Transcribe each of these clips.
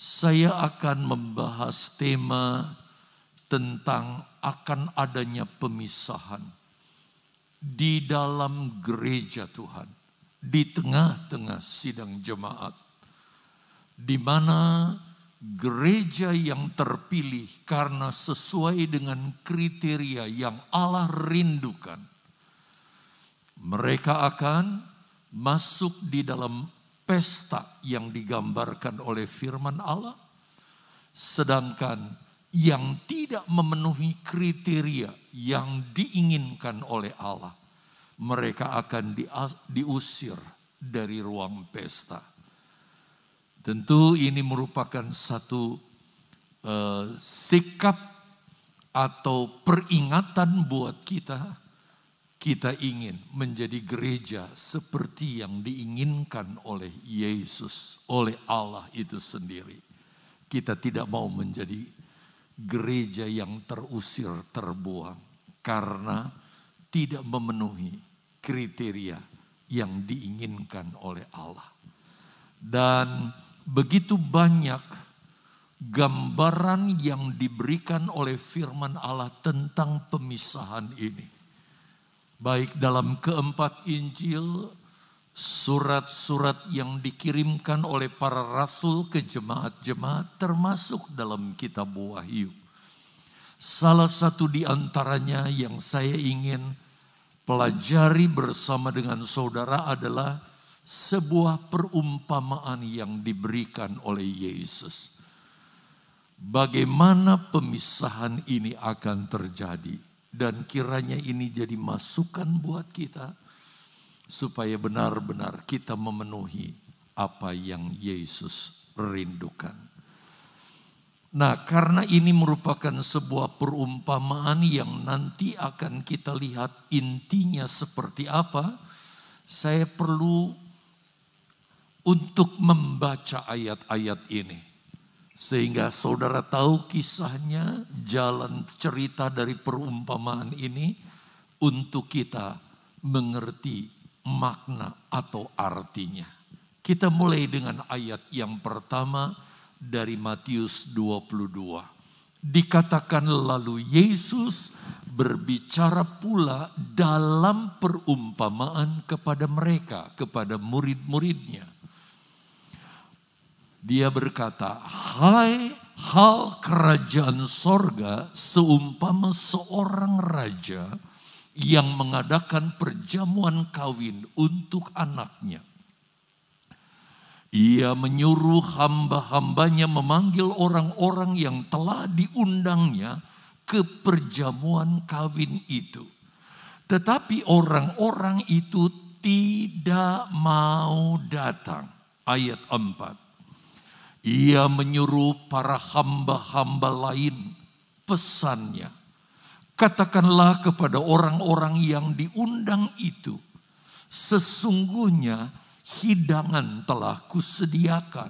saya akan membahas tema tentang akan adanya pemisahan di dalam gereja Tuhan, di tengah-tengah sidang jemaat, di mana gereja yang terpilih karena sesuai dengan kriteria yang Allah rindukan, mereka akan masuk di dalam pesta yang digambarkan oleh firman Allah, sedangkan yang tidak memenuhi kriteria yang diinginkan oleh Allah, mereka akan diusir dari ruang pesta. Tentu ini merupakan satu uh, sikap atau peringatan buat kita. Kita ingin menjadi gereja seperti yang diinginkan oleh Yesus, oleh Allah itu sendiri. Kita tidak mau menjadi gereja yang terusir, terbuang karena tidak memenuhi kriteria yang diinginkan oleh Allah. Dan begitu banyak gambaran yang diberikan oleh firman Allah tentang pemisahan ini. Baik dalam keempat Injil surat-surat yang dikirimkan oleh para rasul ke jemaat-jemaat termasuk dalam kitab Wahyu. Salah satu di antaranya yang saya ingin pelajari bersama dengan saudara adalah sebuah perumpamaan yang diberikan oleh Yesus. Bagaimana pemisahan ini akan terjadi dan kiranya ini jadi masukan buat kita supaya benar-benar kita memenuhi apa yang Yesus rindukan. Nah, karena ini merupakan sebuah perumpamaan yang nanti akan kita lihat intinya seperti apa, saya perlu untuk membaca ayat-ayat ini. Sehingga saudara tahu kisahnya, jalan cerita dari perumpamaan ini untuk kita mengerti makna atau artinya. Kita mulai dengan ayat yang pertama dari Matius 22. Dikatakan lalu Yesus berbicara pula dalam perumpamaan kepada mereka, kepada murid-muridnya. Dia berkata, hai hal kerajaan sorga seumpama seorang raja yang mengadakan perjamuan kawin untuk anaknya. Ia menyuruh hamba-hambanya memanggil orang-orang yang telah diundangnya ke perjamuan kawin itu. Tetapi orang-orang itu tidak mau datang. Ayat 4. Ia menyuruh para hamba-hamba lain pesannya Katakanlah kepada orang-orang yang diundang itu, sesungguhnya hidangan telah kusediakan.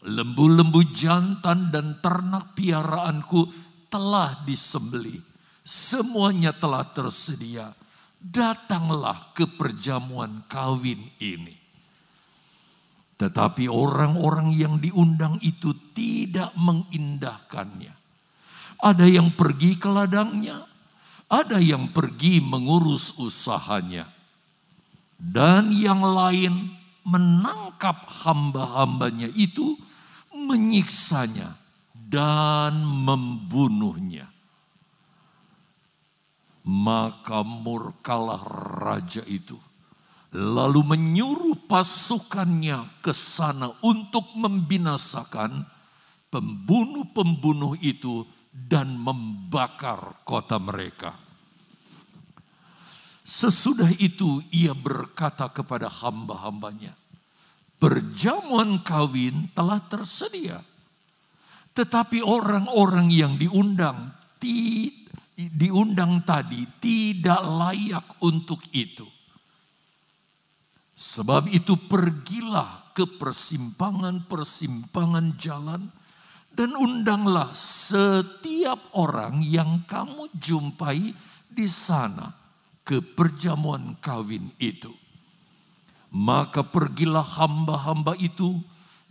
Lembu-lembu jantan dan ternak piaraanku telah disembeli. Semuanya telah tersedia. Datanglah ke perjamuan kawin ini. Tetapi orang-orang yang diundang itu tidak mengindahkannya. Ada yang pergi ke ladangnya, ada yang pergi mengurus usahanya. Dan yang lain menangkap hamba-hambanya itu, menyiksanya dan membunuhnya. Maka murkalah raja itu lalu menyuruh pasukannya ke sana untuk membinasakan pembunuh-pembunuh itu dan membakar kota mereka. Sesudah itu ia berkata kepada hamba-hambanya, perjamuan kawin telah tersedia. Tetapi orang-orang yang diundang diundang tadi tidak layak untuk itu. Sebab itu pergilah ke persimpangan-persimpangan jalan dan undanglah setiap orang yang kamu jumpai di sana ke perjamuan kawin itu. Maka pergilah hamba-hamba itu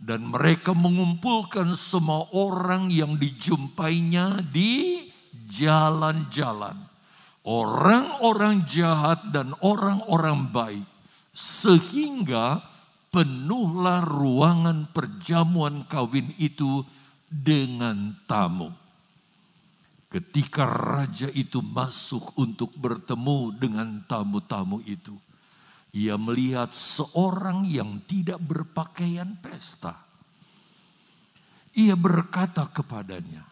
Dan mereka mengumpulkan semua orang yang dijumpainya di jalan-jalan. Orang-orang jahat dan orang-orang baik. Sehingga penuhlah ruangan perjamuan kawin itu dengan tamu. Ketika raja itu masuk untuk bertemu dengan tamu-tamu itu, ia melihat seorang yang tidak berpakaian pesta. Ia berkata kepadanya,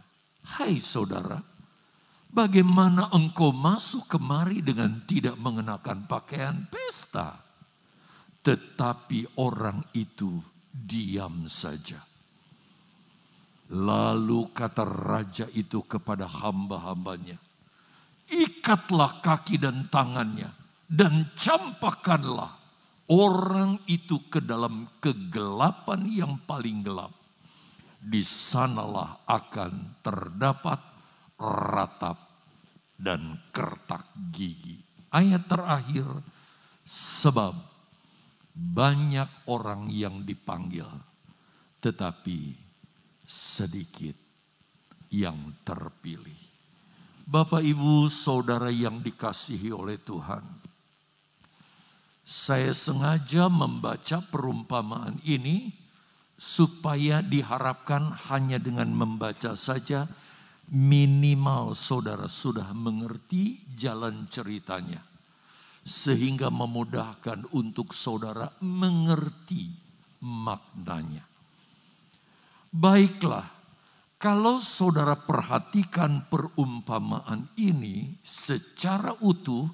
"Hai saudara, bagaimana engkau masuk kemari dengan tidak mengenakan pakaian pesta?" Tetapi orang itu diam saja. Lalu kata raja itu kepada hamba-hambanya, "Ikatlah kaki dan tangannya." dan campakkanlah orang itu ke dalam kegelapan yang paling gelap. Di sanalah akan terdapat ratap dan kertak gigi. Ayat terakhir, sebab banyak orang yang dipanggil, tetapi sedikit yang terpilih. Bapak, ibu, saudara yang dikasihi oleh Tuhan, saya sengaja membaca perumpamaan ini supaya diharapkan hanya dengan membaca saja minimal saudara sudah mengerti jalan ceritanya. Sehingga memudahkan untuk saudara mengerti maknanya. Baiklah, kalau saudara perhatikan perumpamaan ini secara utuh,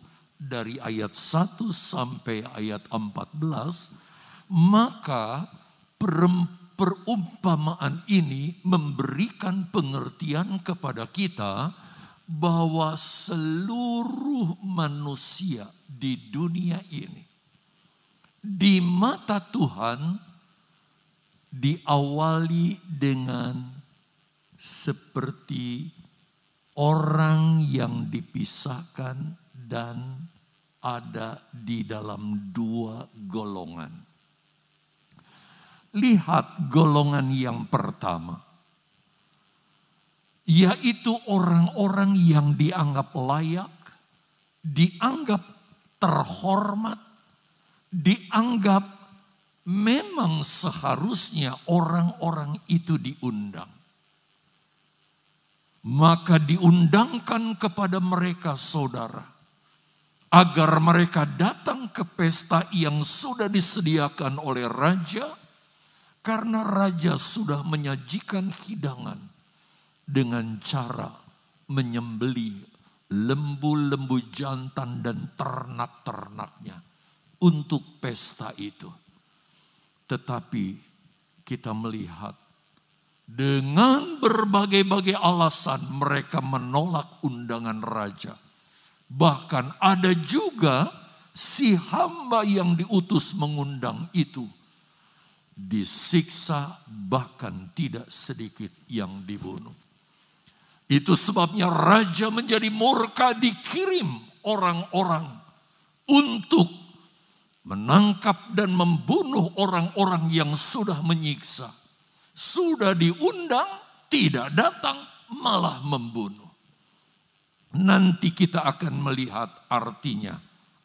dari ayat 1 sampai ayat 14, maka perumpamaan ini memberikan pengertian kepada kita bahwa seluruh manusia di dunia ini di mata Tuhan diawali dengan seperti orang yang dipisahkan dan ada di dalam dua golongan. Lihat golongan yang pertama, yaitu orang-orang yang dianggap layak, dianggap terhormat, dianggap memang seharusnya orang-orang itu diundang. Maka diundangkan kepada mereka saudara agar mereka datang ke pesta yang sudah disediakan oleh raja, karena raja sudah menyajikan hidangan dengan cara menyembeli lembu-lembu jantan dan ternak-ternaknya untuk pesta itu. Tetapi kita melihat dengan berbagai-bagai alasan mereka menolak undangan raja Bahkan ada juga si hamba yang diutus mengundang itu disiksa bahkan tidak sedikit yang dibunuh. Itu sebabnya raja menjadi murka dikirim orang-orang untuk menangkap dan membunuh orang-orang yang sudah menyiksa. Sudah diundang, tidak datang, malah membunuh. Nanti kita akan melihat artinya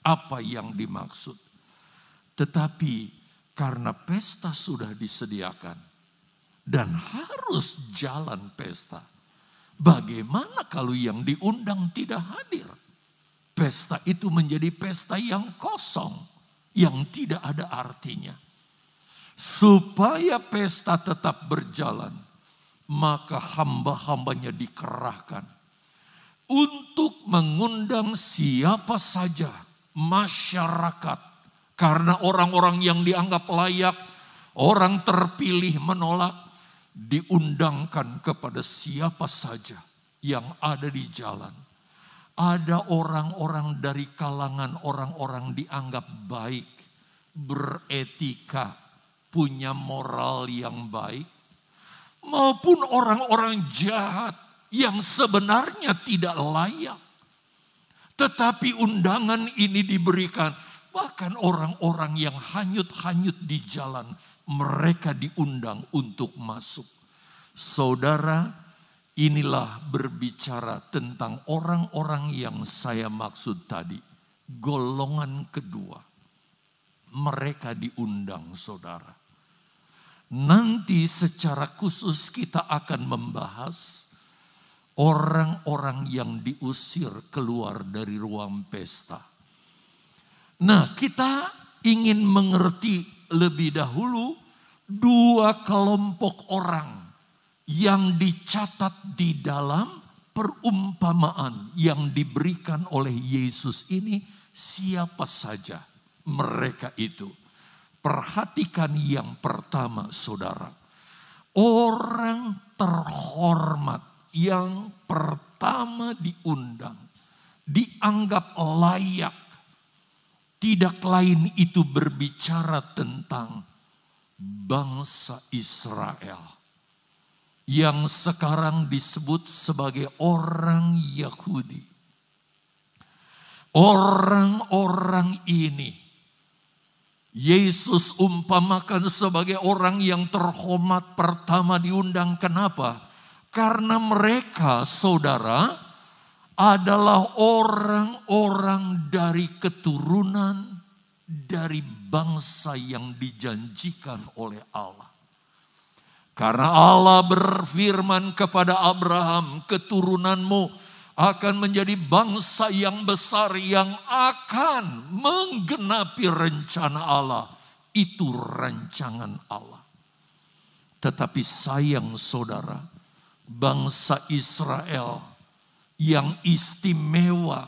apa yang dimaksud. Tetapi karena pesta sudah disediakan dan harus jalan pesta. Bagaimana kalau yang diundang tidak hadir? Pesta itu menjadi pesta yang kosong, yang tidak ada artinya. Supaya pesta tetap berjalan, maka hamba-hambanya dikerahkan untuk mengundang siapa saja masyarakat karena orang-orang yang dianggap layak, orang terpilih menolak, diundangkan kepada siapa saja yang ada di jalan. Ada orang-orang dari kalangan orang-orang dianggap baik, beretika, punya moral yang baik, maupun orang-orang jahat yang sebenarnya tidak layak. Tetapi undangan ini diberikan bahkan orang-orang yang hanyut-hanyut di jalan mereka diundang untuk masuk. Saudara, inilah berbicara tentang orang-orang yang saya maksud tadi. Golongan kedua. Mereka diundang saudara. Nanti secara khusus kita akan membahas orang-orang yang diusir keluar dari ruang pesta. Nah, kita ingin mengerti lebih dahulu dua kelompok orang yang dicatat di dalam perumpamaan yang diberikan oleh Yesus ini siapa saja mereka itu. Perhatikan yang pertama saudara. Orang terhormat yang pertama diundang. Dianggap layak. Tidak lain itu berbicara tentang bangsa Israel yang sekarang disebut sebagai orang Yahudi. Orang-orang ini Yesus umpamakan sebagai orang yang terhormat pertama diundang. Kenapa? Karena mereka, saudara, adalah orang-orang dari keturunan dari bangsa yang dijanjikan oleh Allah. Karena Allah berfirman kepada Abraham, keturunanmu akan menjadi bangsa yang besar yang akan menggenapi rencana Allah. Itu rancangan Allah. Tetapi sayang saudara, bangsa Israel yang istimewa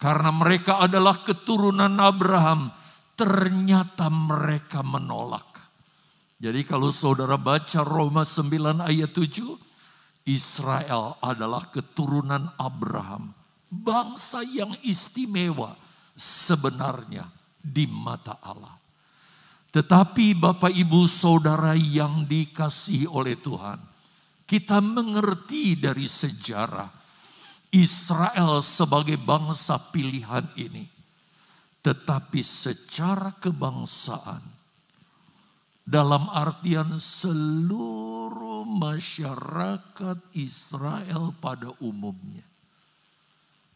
karena mereka adalah keturunan Abraham, ternyata mereka menolak. Jadi kalau saudara baca Roma 9 ayat 7, Israel adalah keturunan Abraham. Bangsa yang istimewa sebenarnya di mata Allah. Tetapi Bapak Ibu Saudara yang dikasih oleh Tuhan. Kita mengerti dari sejarah Israel sebagai bangsa pilihan ini. Tetapi secara kebangsaan dalam artian seluruh masyarakat Israel pada umumnya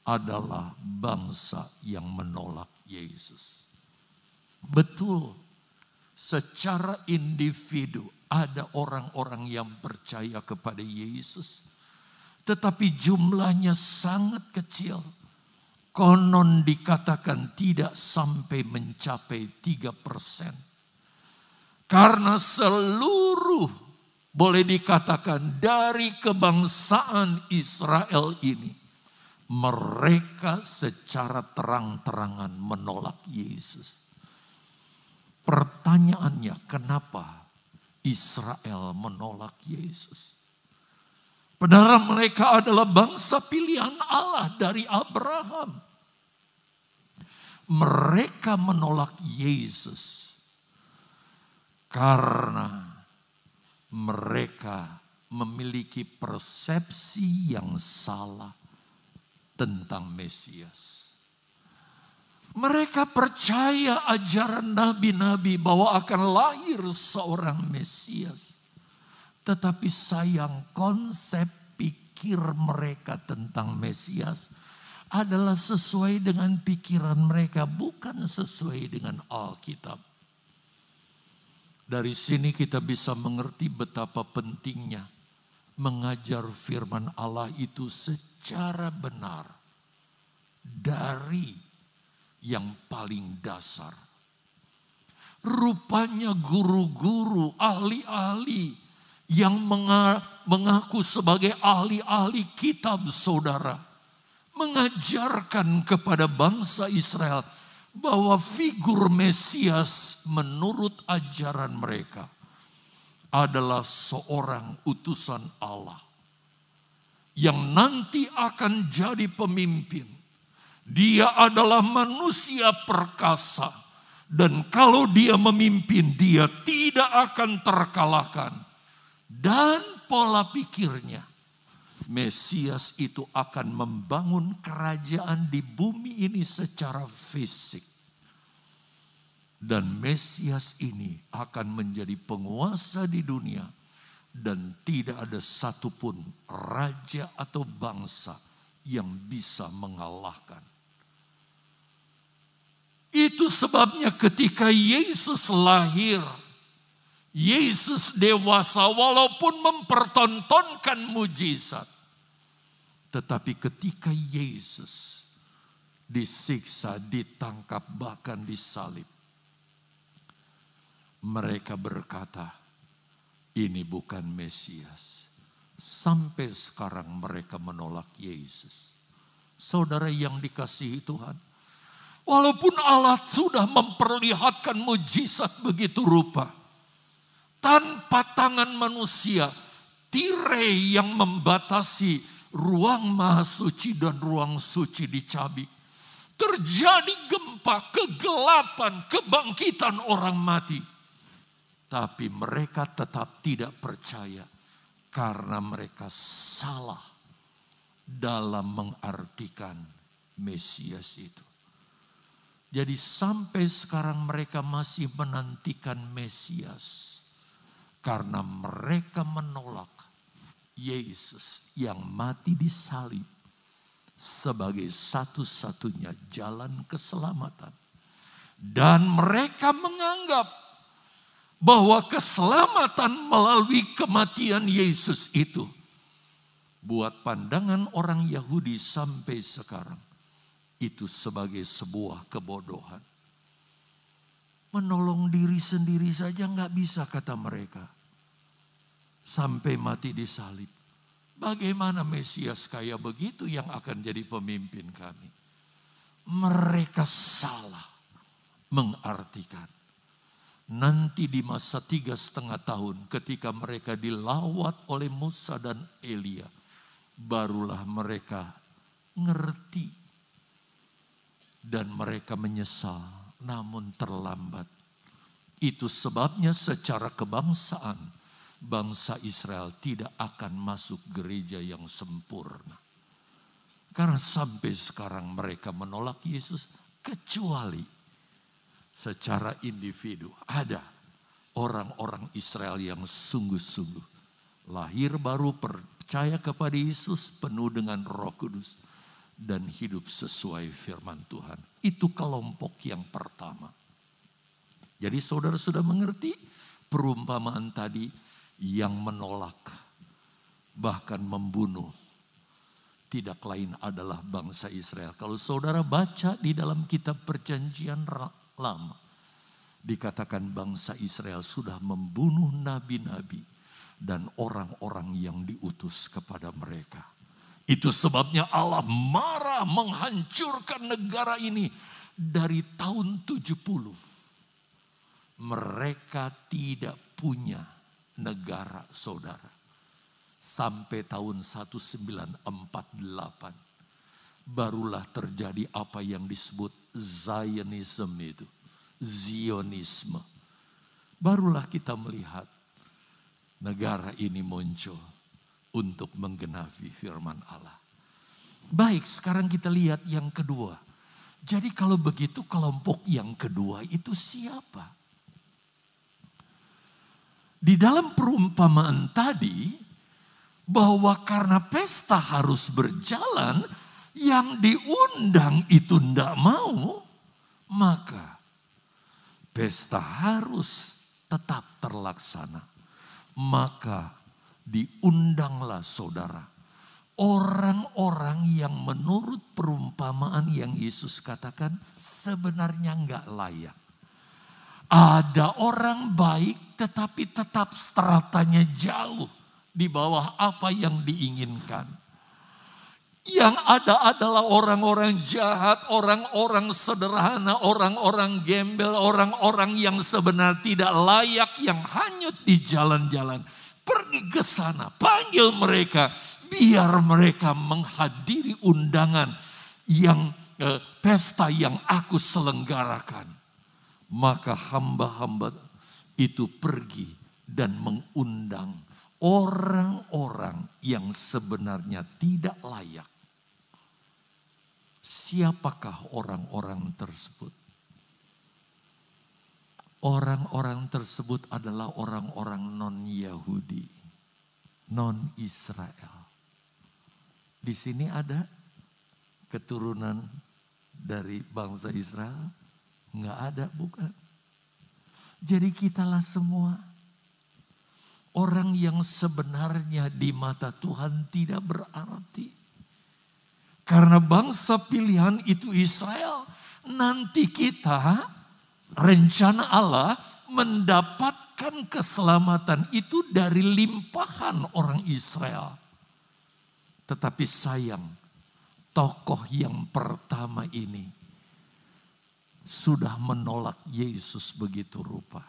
adalah bangsa yang menolak Yesus. Betul, secara individu ada orang-orang yang percaya kepada Yesus, tetapi jumlahnya sangat kecil. Konon dikatakan tidak sampai mencapai tiga persen karena seluruh boleh dikatakan dari kebangsaan Israel ini mereka secara terang-terangan menolak Yesus. Pertanyaannya, kenapa Israel menolak Yesus? Padahal mereka adalah bangsa pilihan Allah dari Abraham. Mereka menolak Yesus karena mereka memiliki persepsi yang salah tentang Mesias. Mereka percaya ajaran nabi-nabi bahwa akan lahir seorang Mesias. Tetapi sayang konsep pikir mereka tentang Mesias adalah sesuai dengan pikiran mereka, bukan sesuai dengan Alkitab. Dari sini kita bisa mengerti betapa pentingnya mengajar firman Allah itu secara benar dari yang paling dasar. Rupanya guru-guru, ahli-ahli yang mengaku sebagai ahli-ahli kitab saudara mengajarkan kepada bangsa Israel bahwa figur Mesias menurut ajaran mereka adalah seorang utusan Allah yang nanti akan jadi pemimpin. Dia adalah manusia perkasa, dan kalau dia memimpin, dia tidak akan terkalahkan, dan pola pikirnya Mesias itu akan membangun kerajaan di bumi ini secara fisik. Dan Mesias ini akan menjadi penguasa di dunia dan tidak ada satupun raja atau bangsa yang bisa mengalahkan. Itu sebabnya ketika Yesus lahir, Yesus dewasa walaupun mempertontonkan mujizat. Tetapi ketika Yesus disiksa, ditangkap, bahkan disalib. Mereka berkata, ini bukan Mesias. Sampai sekarang mereka menolak Yesus. Saudara yang dikasihi Tuhan. Walaupun Allah sudah memperlihatkan mujizat begitu rupa. Tanpa tangan manusia, tirai yang membatasi ruang maha suci dan ruang suci dicabik. Terjadi gempa, kegelapan, kebangkitan orang mati. Tapi mereka tetap tidak percaya karena mereka salah dalam mengartikan Mesias itu. Jadi sampai sekarang mereka masih menantikan Mesias. Karena mereka menolak Yesus yang mati di salib sebagai satu-satunya jalan keselamatan. Dan mereka menganggap bahwa keselamatan melalui kematian Yesus itu buat pandangan orang Yahudi sampai sekarang itu sebagai sebuah kebodohan. Menolong diri sendiri saja nggak bisa kata mereka sampai mati di salib. Bagaimana Mesias kaya begitu yang akan jadi pemimpin kami? Mereka salah mengartikan. Nanti di masa tiga setengah tahun ketika mereka dilawat oleh Musa dan Elia. Barulah mereka ngerti. Dan mereka menyesal namun terlambat. Itu sebabnya secara kebangsaan bangsa Israel tidak akan masuk gereja yang sempurna. Karena sampai sekarang mereka menolak Yesus kecuali secara individu ada orang-orang Israel yang sungguh-sungguh lahir baru percaya kepada Yesus penuh dengan Roh Kudus dan hidup sesuai firman Tuhan. Itu kelompok yang pertama. Jadi saudara sudah mengerti perumpamaan tadi yang menolak, bahkan membunuh, tidak lain adalah bangsa Israel. Kalau saudara baca di dalam kitab Perjanjian Lama, dikatakan bangsa Israel sudah membunuh nabi-nabi dan orang-orang yang diutus kepada mereka. Itu sebabnya Allah marah menghancurkan negara ini dari tahun 70. Mereka tidak punya negara saudara. Sampai tahun 1948 barulah terjadi apa yang disebut Zionism itu. Zionisme. Barulah kita melihat negara ini muncul untuk menggenapi firman Allah. Baik, sekarang kita lihat yang kedua. Jadi kalau begitu kelompok yang kedua itu siapa? di dalam perumpamaan tadi bahwa karena pesta harus berjalan, yang diundang itu tidak mau, maka pesta harus tetap terlaksana. Maka diundanglah saudara. Orang-orang yang menurut perumpamaan yang Yesus katakan sebenarnya enggak layak. Ada orang baik tetapi tetap stratanya jauh di bawah apa yang diinginkan. Yang ada adalah orang-orang jahat, orang-orang sederhana, orang-orang gembel, orang-orang yang sebenarnya tidak layak, yang hanyut di jalan-jalan. Pergi ke sana, panggil mereka, biar mereka menghadiri undangan yang eh, pesta yang aku selenggarakan maka hamba-hamba itu pergi dan mengundang orang-orang yang sebenarnya tidak layak. Siapakah orang-orang tersebut? Orang-orang tersebut adalah orang-orang non-Yahudi, non-Israel. Di sini ada keturunan dari bangsa Israel? Enggak ada, bukan. Jadi kitalah semua orang yang sebenarnya di mata Tuhan tidak berarti. Karena bangsa pilihan itu Israel. Nanti kita rencana Allah mendapatkan keselamatan itu dari limpahan orang Israel. Tetapi sayang, tokoh yang pertama ini sudah menolak Yesus begitu rupa.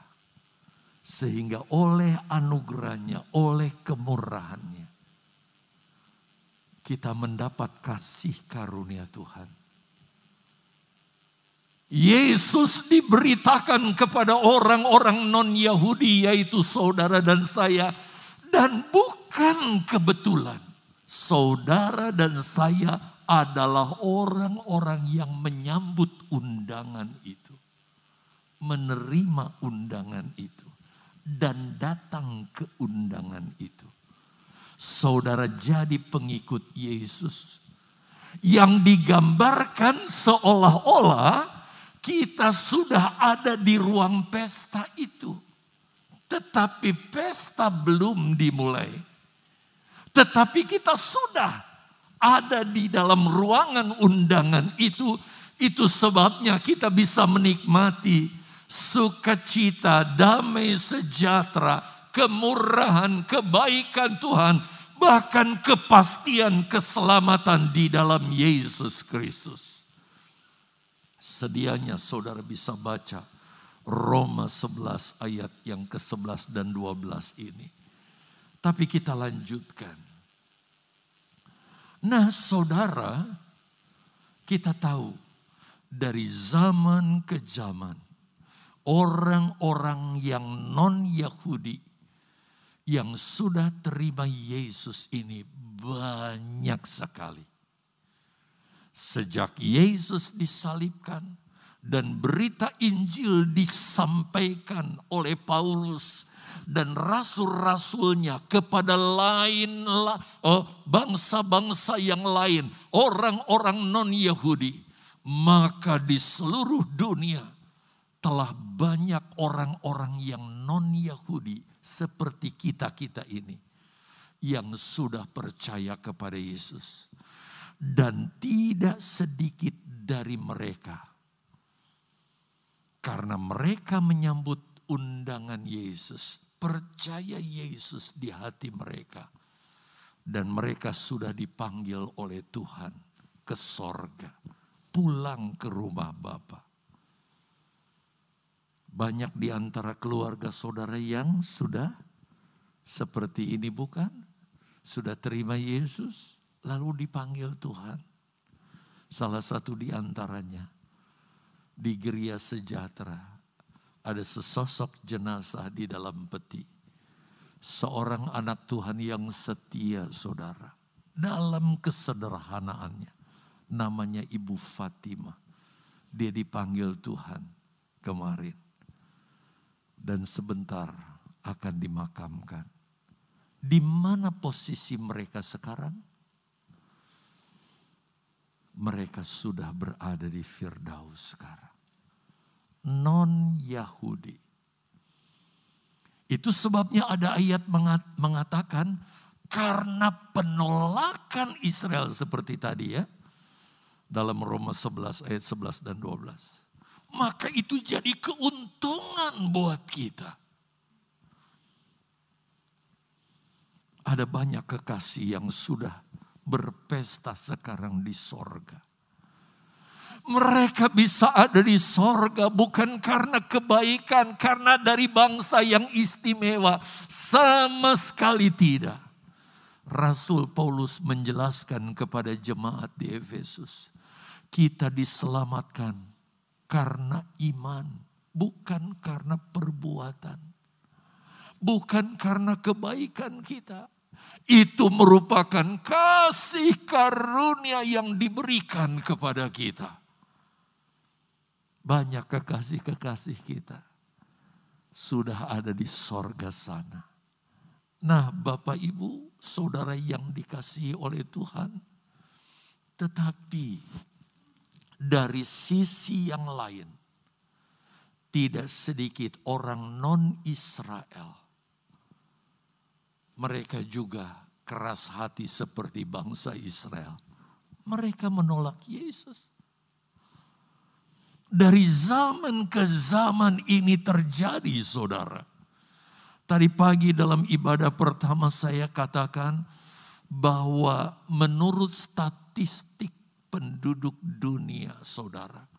Sehingga oleh anugerahnya, oleh kemurahannya, kita mendapat kasih karunia Tuhan Yesus diberitakan kepada orang-orang non-Yahudi, yaitu saudara dan saya, dan bukan kebetulan. Saudara dan saya adalah orang-orang yang menyambut undangan itu, menerima undangan itu, dan datang ke undangan itu. Saudara jadi pengikut Yesus yang digambarkan seolah-olah kita sudah ada di ruang pesta itu. Tetapi pesta belum dimulai. Tetapi kita sudah ada di dalam ruangan undangan itu. Itu sebabnya kita bisa menikmati sukacita, damai sejahtera, kemurahan, kebaikan Tuhan. Bahkan kepastian keselamatan di dalam Yesus Kristus. Sedianya saudara bisa baca Roma 11 ayat yang ke-11 dan 12 ini. Tapi kita lanjutkan. Nah saudara, kita tahu dari zaman ke zaman orang-orang yang non-Yahudi yang sudah terima Yesus ini banyak sekali. Sejak Yesus disalibkan dan berita Injil disampaikan oleh Paulus dan rasul-rasulnya kepada lain oh, bangsa-bangsa yang lain, orang-orang non-Yahudi, maka di seluruh dunia telah banyak orang-orang yang non-Yahudi seperti kita-kita ini yang sudah percaya kepada Yesus dan tidak sedikit dari mereka. Karena mereka menyambut undangan Yesus, percaya Yesus di hati mereka. Dan mereka sudah dipanggil oleh Tuhan ke sorga, pulang ke rumah Bapa. Banyak di antara keluarga saudara yang sudah seperti ini bukan? Sudah terima Yesus? Lalu dipanggil Tuhan. Salah satu di antaranya di Geria Sejahtera ada sesosok jenazah di dalam peti. Seorang anak Tuhan yang setia saudara. Dalam kesederhanaannya. Namanya Ibu Fatima. Dia dipanggil Tuhan kemarin. Dan sebentar akan dimakamkan. Di mana posisi mereka sekarang? Mereka sudah berada di Firdaus sekarang. Non-Yahudi. Itu sebabnya ada ayat mengatakan karena penolakan Israel seperti tadi ya. Dalam Roma 11 ayat 11 dan 12. Maka itu jadi keuntungan buat kita. Ada banyak kekasih yang sudah berpesta sekarang di sorga. Mereka bisa ada di sorga bukan karena kebaikan, karena dari bangsa yang istimewa. Sama sekali tidak. Rasul Paulus menjelaskan kepada jemaat di Efesus. Kita diselamatkan karena iman, bukan karena perbuatan. Bukan karena kebaikan kita itu merupakan kasih karunia yang diberikan kepada kita. Banyak kekasih-kekasih kita sudah ada di sorga sana. Nah Bapak Ibu, saudara yang dikasihi oleh Tuhan. Tetapi dari sisi yang lain, tidak sedikit orang non-Israel. Mereka juga keras hati seperti bangsa Israel. Mereka menolak Yesus. Dari zaman ke zaman ini terjadi saudara. Tadi pagi dalam ibadah pertama saya katakan bahwa menurut statistik penduduk dunia saudara.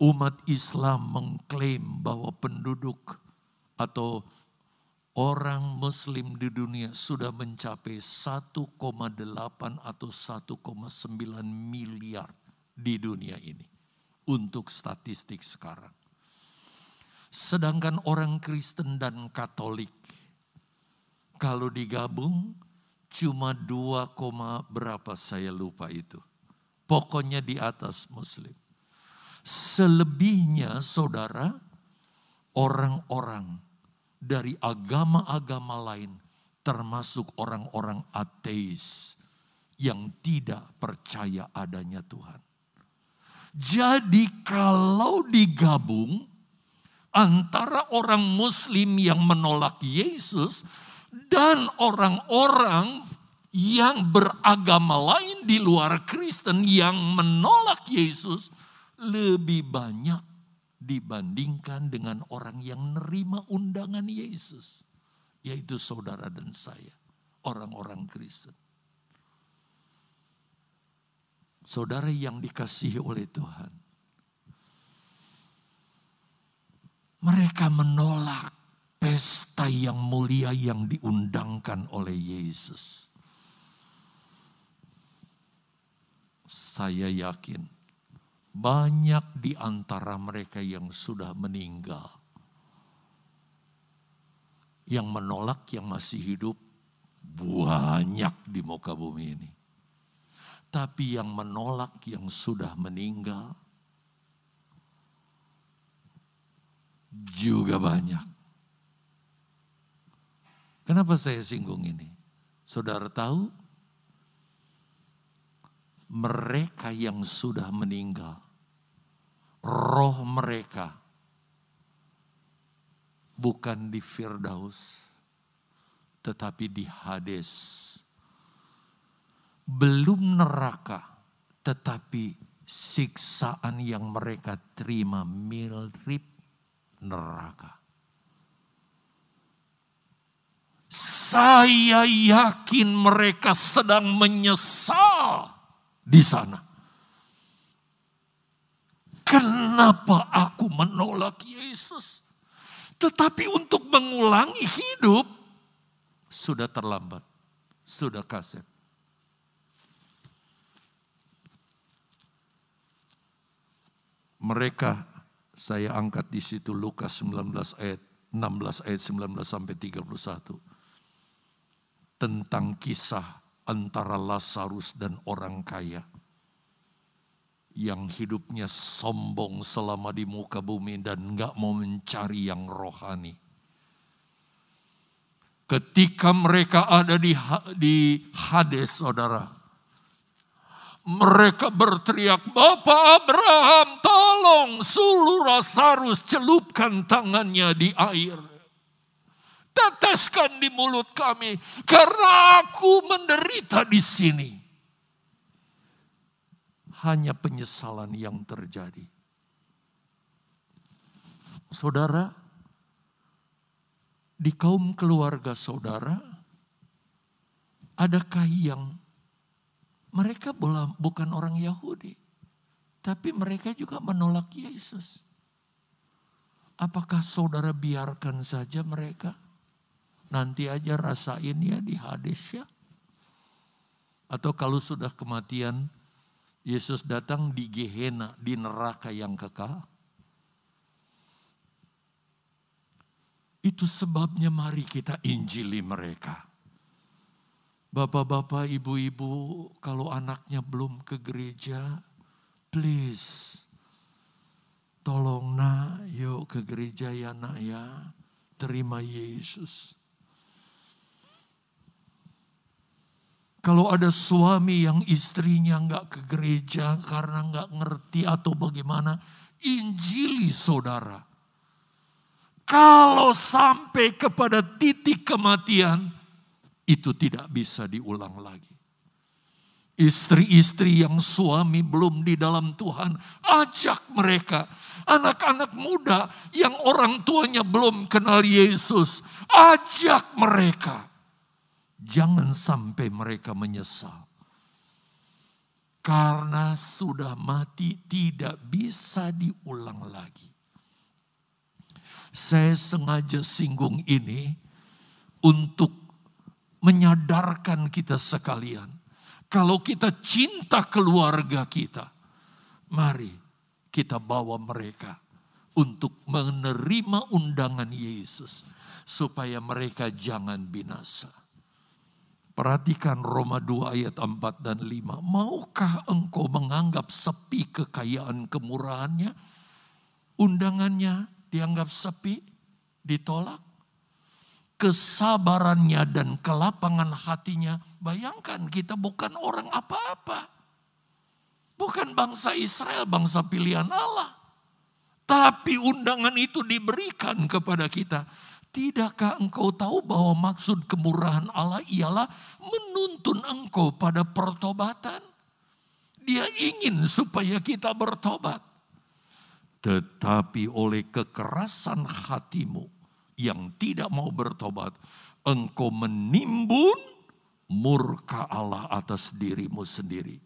Umat Islam mengklaim bahwa penduduk atau orang muslim di dunia sudah mencapai 1,8 atau 1,9 miliar di dunia ini untuk statistik sekarang. Sedangkan orang Kristen dan Katolik kalau digabung cuma 2, berapa saya lupa itu. Pokoknya di atas muslim. Selebihnya saudara orang-orang dari agama-agama lain termasuk orang-orang ateis yang tidak percaya adanya Tuhan. Jadi kalau digabung antara orang muslim yang menolak Yesus dan orang-orang yang beragama lain di luar Kristen yang menolak Yesus lebih banyak dibandingkan dengan orang yang nerima undangan Yesus, yaitu saudara dan saya, orang-orang Kristen. Saudara yang dikasihi oleh Tuhan. Mereka menolak pesta yang mulia yang diundangkan oleh Yesus. Saya yakin banyak di antara mereka yang sudah meninggal. Yang menolak yang masih hidup banyak di muka bumi ini. Tapi yang menolak yang sudah meninggal juga banyak. Kenapa saya singgung ini? Saudara tahu, mereka yang sudah meninggal, roh mereka bukan di Firdaus, tetapi di Hades. Belum neraka, tetapi siksaan yang mereka terima mirip neraka. Saya yakin mereka sedang menyesal di sana. Kenapa aku menolak Yesus? Tetapi untuk mengulangi hidup sudah terlambat, sudah kaset. mereka saya angkat di situ Lukas 19 ayat 16 ayat 19 sampai 31 tentang kisah antara Lazarus dan orang kaya yang hidupnya sombong selama di muka bumi dan nggak mau mencari yang rohani. Ketika mereka ada di di Hades, saudara, mereka berteriak, Bapak Abraham tolong suluh Lazarus celupkan tangannya di air. Teteskan di mulut kami karena aku menderita di sini. Hanya penyesalan yang terjadi. Saudara, di kaum keluarga saudara, adakah yang mereka bukan orang Yahudi, tapi mereka juga menolak Yesus. Apakah saudara biarkan saja mereka? Nanti aja rasain ya di hadis ya. Atau kalau sudah kematian, Yesus datang di Gehenna, di neraka yang kekal. Itu sebabnya mari kita injili mereka. Bapak-bapak, ibu-ibu, kalau anaknya belum ke gereja, please Tolong nak, yuk ke gereja ya nak ya. Terima Yesus. Kalau ada suami yang istrinya nggak ke gereja karena nggak ngerti atau bagaimana, injili saudara. Kalau sampai kepada titik kematian, itu tidak bisa diulang lagi. Istri-istri yang suami belum di dalam Tuhan, ajak mereka. Anak-anak muda yang orang tuanya belum kenal Yesus, ajak mereka Jangan sampai mereka menyesal. Karena sudah mati tidak bisa diulang lagi. Saya sengaja singgung ini untuk menyadarkan kita sekalian. Kalau kita cinta keluarga kita, mari kita bawa mereka untuk menerima undangan Yesus supaya mereka jangan binasa. Perhatikan Roma 2 ayat 4 dan 5. Maukah engkau menganggap sepi kekayaan kemurahannya? Undangannya dianggap sepi, ditolak. Kesabarannya dan kelapangan hatinya. Bayangkan kita bukan orang apa-apa. Bukan bangsa Israel, bangsa pilihan Allah. Tapi undangan itu diberikan kepada kita Tidakkah engkau tahu bahwa maksud kemurahan Allah ialah menuntun engkau pada pertobatan? Dia ingin supaya kita bertobat. Tetapi oleh kekerasan hatimu yang tidak mau bertobat, engkau menimbun murka Allah atas dirimu sendiri.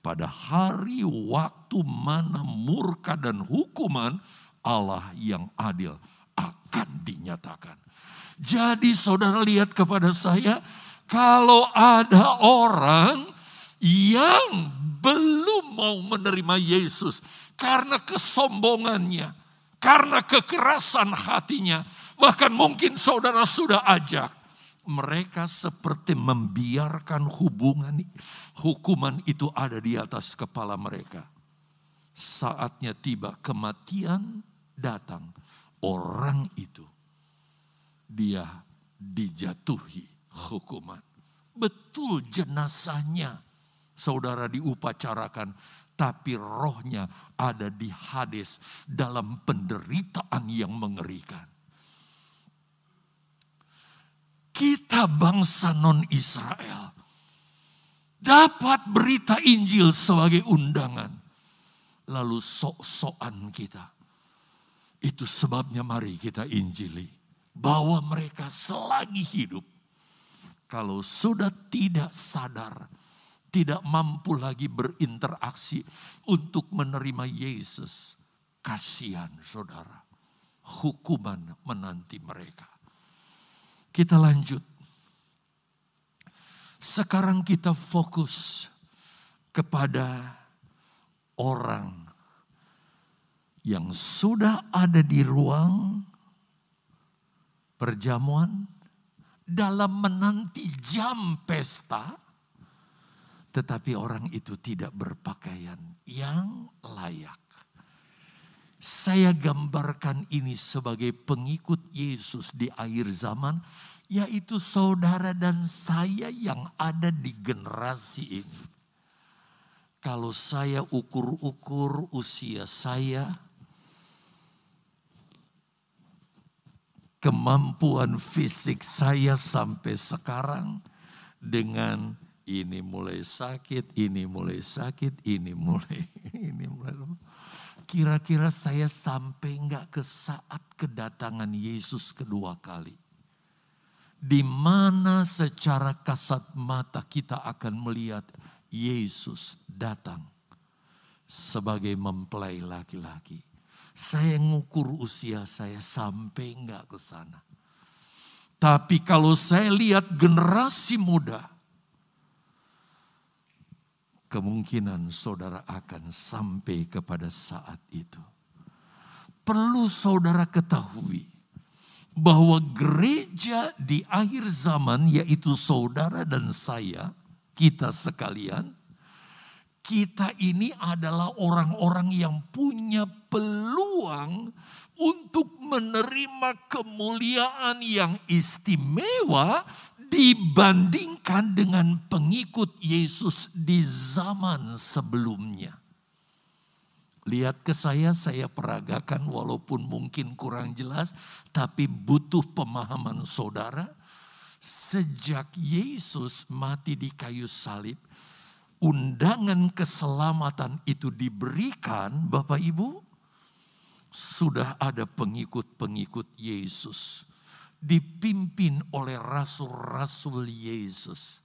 Pada hari waktu mana murka dan hukuman Allah yang adil akan dinyatakan. Jadi saudara lihat kepada saya, kalau ada orang yang belum mau menerima Yesus karena kesombongannya, karena kekerasan hatinya, bahkan mungkin saudara sudah ajak, mereka seperti membiarkan hubungan hukuman itu ada di atas kepala mereka. Saatnya tiba kematian datang orang itu dia dijatuhi hukuman. Betul jenazahnya saudara diupacarakan, tapi rohnya ada di Hades dalam penderitaan yang mengerikan. Kita bangsa non-Israel dapat berita Injil sebagai undangan. Lalu sok-sokan kita itu sebabnya mari kita injili. Bahwa mereka selagi hidup. Kalau sudah tidak sadar, tidak mampu lagi berinteraksi untuk menerima Yesus. Kasihan saudara. Hukuman menanti mereka. Kita lanjut. Sekarang kita fokus kepada orang yang sudah ada di ruang perjamuan dalam menanti jam pesta, tetapi orang itu tidak berpakaian yang layak. Saya gambarkan ini sebagai pengikut Yesus di akhir zaman, yaitu saudara dan saya yang ada di generasi ini. Kalau saya ukur-ukur usia saya, kemampuan fisik saya sampai sekarang dengan ini mulai sakit, ini mulai sakit, ini mulai, ini mulai. Kira-kira saya sampai enggak ke saat kedatangan Yesus kedua kali. Di mana secara kasat mata kita akan melihat Yesus datang sebagai mempelai laki-laki saya ngukur usia saya sampai enggak ke sana. Tapi kalau saya lihat generasi muda, kemungkinan saudara akan sampai kepada saat itu. Perlu saudara ketahui bahwa gereja di akhir zaman, yaitu saudara dan saya, kita sekalian, kita ini adalah orang-orang yang punya peluang untuk menerima kemuliaan yang istimewa dibandingkan dengan pengikut Yesus di zaman sebelumnya. Lihat ke saya, saya peragakan walaupun mungkin kurang jelas, tapi butuh pemahaman saudara. Sejak Yesus mati di kayu salib, undangan keselamatan itu diberikan, Bapak Ibu, sudah ada pengikut-pengikut Yesus. Dipimpin oleh rasul-rasul Yesus.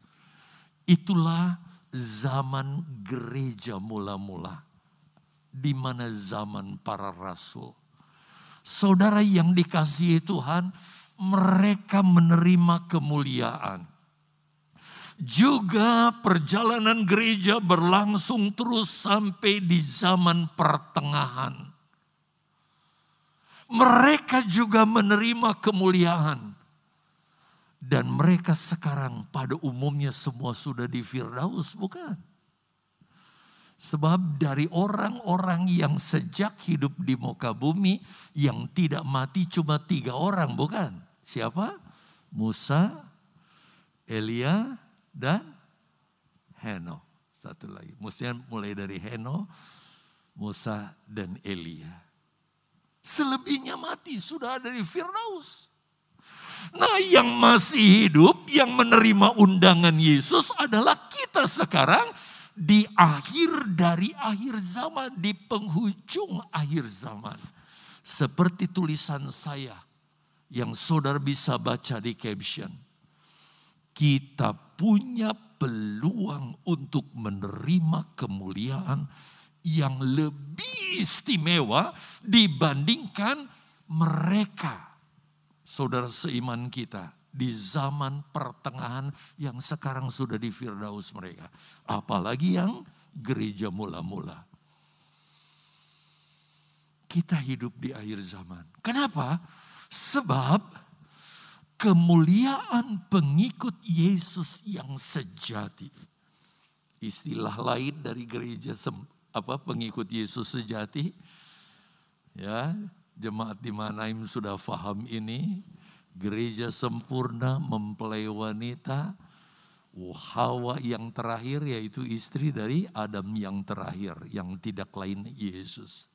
Itulah zaman gereja mula-mula. Di mana zaman para rasul. Saudara yang dikasihi Tuhan, mereka menerima kemuliaan. Juga perjalanan gereja berlangsung terus sampai di zaman pertengahan mereka juga menerima kemuliaan. Dan mereka sekarang pada umumnya semua sudah di Firdaus, bukan? Sebab dari orang-orang yang sejak hidup di muka bumi yang tidak mati cuma tiga orang, bukan? Siapa? Musa, Elia, dan Heno. Satu lagi. Musa mulai dari Heno, Musa, dan Elia. Selebihnya mati, sudah ada di Firdaus. Nah yang masih hidup, yang menerima undangan Yesus adalah kita sekarang di akhir dari akhir zaman, di penghujung akhir zaman. Seperti tulisan saya yang saudara bisa baca di caption. Kita punya peluang untuk menerima kemuliaan yang lebih istimewa dibandingkan mereka. Saudara seiman kita di zaman pertengahan yang sekarang sudah di Firdaus mereka. Apalagi yang gereja mula-mula. Kita hidup di akhir zaman. Kenapa? Sebab kemuliaan pengikut Yesus yang sejati. Istilah lain dari gereja apa pengikut Yesus sejati. Ya, jemaat di Manaim sudah paham ini. Gereja sempurna mempelai wanita. Hawa yang terakhir yaitu istri dari Adam yang terakhir yang tidak lain Yesus.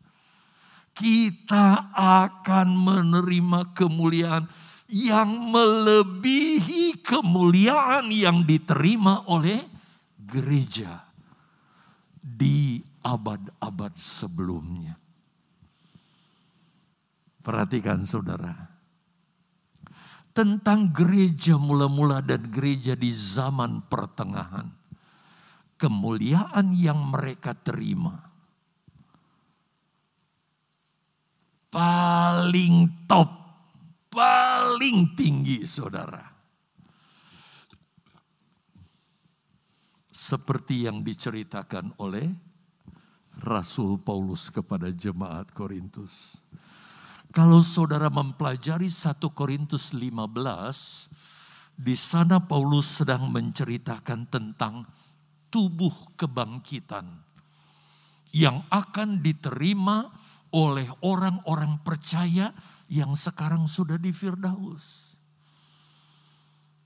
Kita akan menerima kemuliaan yang melebihi kemuliaan yang diterima oleh gereja di abad-abad sebelumnya. Perhatikan saudara. Tentang gereja mula-mula dan gereja di zaman pertengahan. Kemuliaan yang mereka terima. Paling top, paling tinggi saudara. Seperti yang diceritakan oleh Rasul Paulus kepada jemaat Korintus. Kalau saudara mempelajari 1 Korintus 15, di sana Paulus sedang menceritakan tentang tubuh kebangkitan yang akan diterima oleh orang-orang percaya yang sekarang sudah di Firdaus.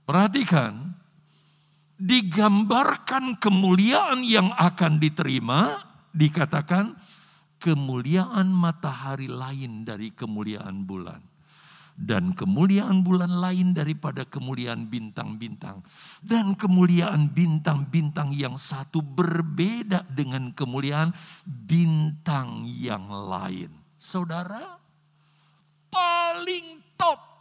Perhatikan, digambarkan kemuliaan yang akan diterima dikatakan kemuliaan matahari lain dari kemuliaan bulan. Dan kemuliaan bulan lain daripada kemuliaan bintang-bintang. Dan kemuliaan bintang-bintang yang satu berbeda dengan kemuliaan bintang yang lain. Saudara, paling top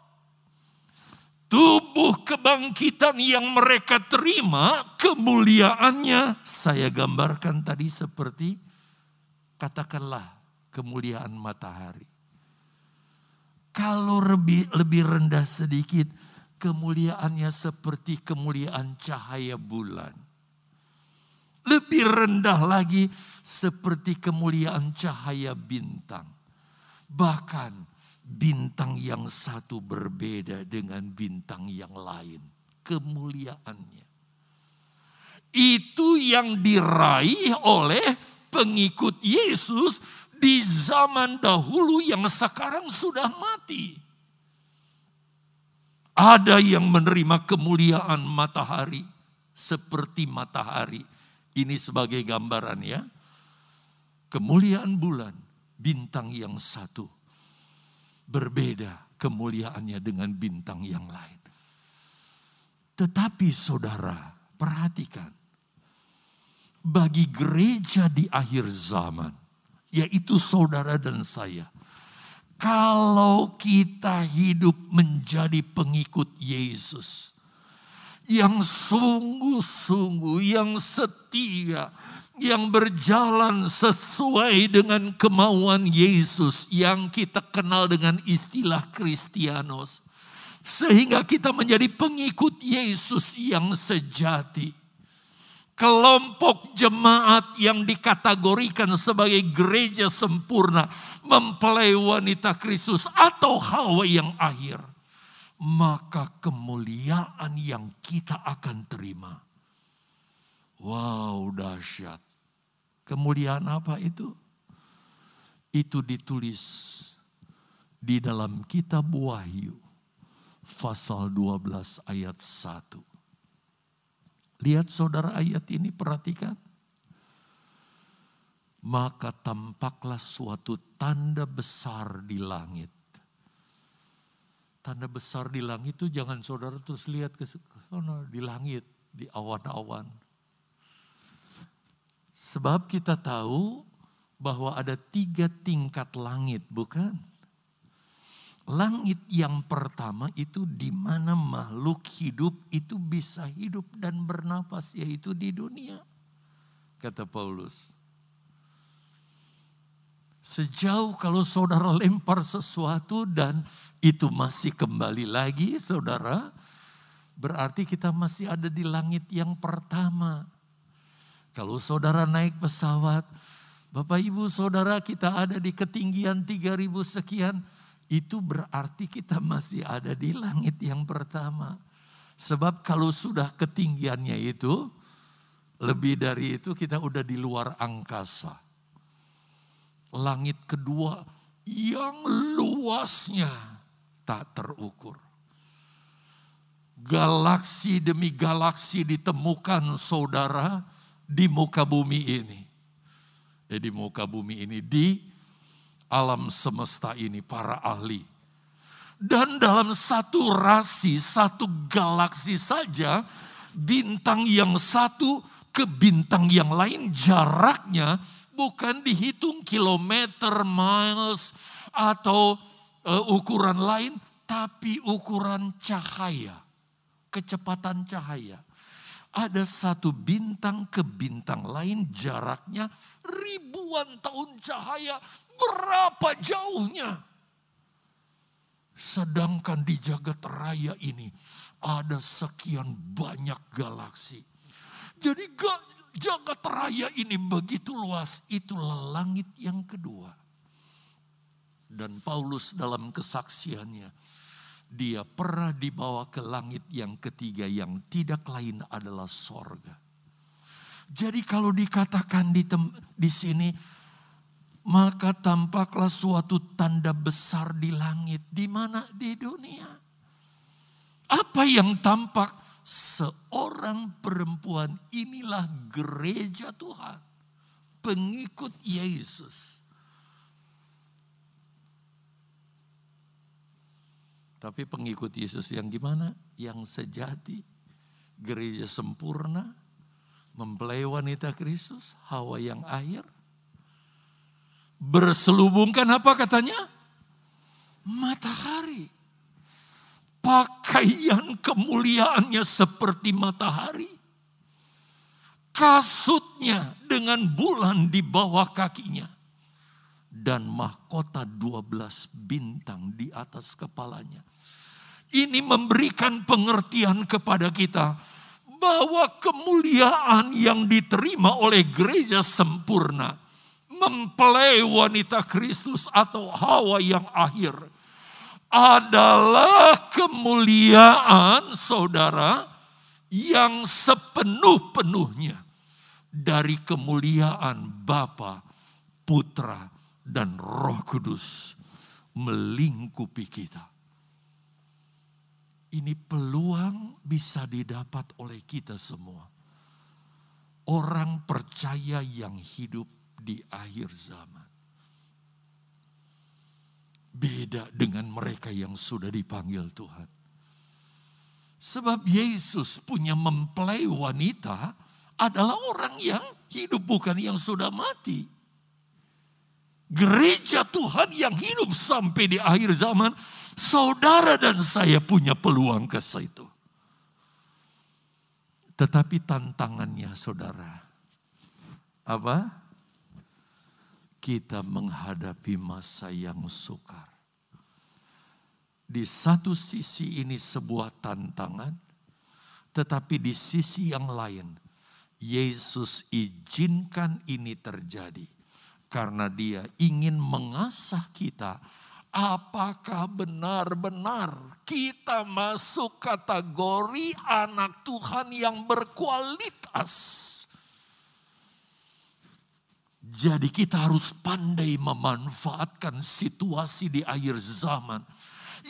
tubuh kebangkitan yang mereka terima, kemuliaannya saya gambarkan tadi seperti katakanlah kemuliaan matahari. Kalau lebih, lebih rendah sedikit, kemuliaannya seperti kemuliaan cahaya bulan. Lebih rendah lagi seperti kemuliaan cahaya bintang. Bahkan bintang yang satu berbeda dengan bintang yang lain. Kemuliaannya. Itu yang diraih oleh pengikut Yesus di zaman dahulu yang sekarang sudah mati. Ada yang menerima kemuliaan matahari seperti matahari. Ini sebagai gambaran ya. Kemuliaan bulan, bintang yang satu. Berbeda kemuliaannya dengan bintang yang lain. Tetapi saudara, perhatikan. Bagi gereja di akhir zaman, yaitu saudara dan saya, kalau kita hidup menjadi pengikut Yesus, yang sungguh-sungguh, yang setia, yang berjalan sesuai dengan kemauan Yesus, yang kita kenal dengan istilah Kristianos, sehingga kita menjadi pengikut Yesus yang sejati kelompok jemaat yang dikategorikan sebagai gereja sempurna mempelai wanita Kristus atau Hawa yang akhir, maka kemuliaan yang kita akan terima. Wow, dahsyat. Kemuliaan apa itu? Itu ditulis di dalam kitab Wahyu pasal 12 ayat 1 Lihat saudara ayat ini perhatikan. Maka tampaklah suatu tanda besar di langit. Tanda besar di langit itu jangan saudara terus lihat ke sana di langit, di awan-awan. Sebab kita tahu bahwa ada tiga tingkat langit, bukan? Langit yang pertama itu di mana makhluk hidup itu bisa hidup dan bernapas yaitu di dunia. Kata Paulus. Sejauh kalau saudara lempar sesuatu dan itu masih kembali lagi saudara. Berarti kita masih ada di langit yang pertama. Kalau saudara naik pesawat. Bapak ibu saudara kita ada di ketinggian 3000 sekian itu berarti kita masih ada di langit yang pertama. Sebab kalau sudah ketinggiannya itu, lebih dari itu kita udah di luar angkasa. Langit kedua yang luasnya tak terukur. Galaksi demi galaksi ditemukan saudara di muka bumi ini. Eh, di muka bumi ini, di alam semesta ini, para ahli. Dan dalam satu rasi, satu galaksi saja, bintang yang satu ke bintang yang lain jaraknya bukan dihitung kilometer, miles, atau uh, ukuran lain, tapi ukuran cahaya, kecepatan cahaya. Ada satu bintang ke bintang lain jaraknya ribuan tahun cahaya Berapa jauhnya? Sedangkan di jagat raya ini ada sekian banyak galaksi. Jadi jagat raya ini begitu luas, itulah langit yang kedua. Dan Paulus dalam kesaksiannya, dia pernah dibawa ke langit yang ketiga yang tidak lain adalah sorga. Jadi kalau dikatakan di, di sini maka tampaklah suatu tanda besar di langit. Di mana? Di dunia. Apa yang tampak? Seorang perempuan inilah gereja Tuhan. Pengikut Yesus. Tapi pengikut Yesus yang gimana? Yang sejati. Gereja sempurna. Mempelai wanita Kristus. Hawa yang akhir berselubungkan apa katanya? Matahari. Pakaian kemuliaannya seperti matahari. Kasutnya dengan bulan di bawah kakinya. Dan mahkota 12 bintang di atas kepalanya. Ini memberikan pengertian kepada kita bahwa kemuliaan yang diterima oleh gereja sempurna mempelai wanita Kristus atau Hawa yang akhir adalah kemuliaan saudara yang sepenuh-penuhnya dari kemuliaan Bapa, Putra, dan Roh Kudus melingkupi kita. Ini peluang bisa didapat oleh kita semua. Orang percaya yang hidup di akhir zaman. Beda dengan mereka yang sudah dipanggil Tuhan. Sebab Yesus punya mempelai wanita adalah orang yang hidup bukan yang sudah mati. Gereja Tuhan yang hidup sampai di akhir zaman Saudara dan saya punya peluang ke situ. Tetapi tantangannya saudara. Apa? Kita menghadapi masa yang sukar. Di satu sisi ini sebuah tantangan. Tetapi di sisi yang lain. Yesus izinkan ini terjadi. Karena dia ingin mengasah kita Apakah benar-benar kita masuk kategori anak Tuhan yang berkualitas? Jadi kita harus pandai memanfaatkan situasi di akhir zaman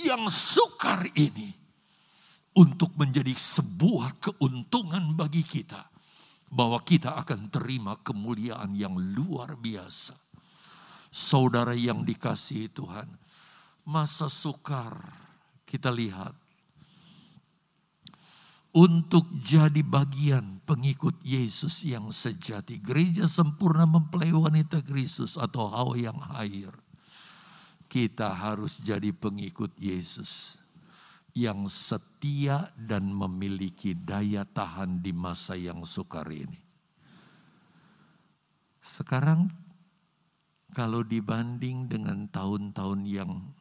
yang sukar ini untuk menjadi sebuah keuntungan bagi kita bahwa kita akan terima kemuliaan yang luar biasa. Saudara yang dikasihi Tuhan, masa sukar kita lihat untuk jadi bagian pengikut Yesus yang sejati. Gereja sempurna mempelai wanita Kristus atau hawa yang air. Kita harus jadi pengikut Yesus yang setia dan memiliki daya tahan di masa yang sukar ini. Sekarang kalau dibanding dengan tahun-tahun yang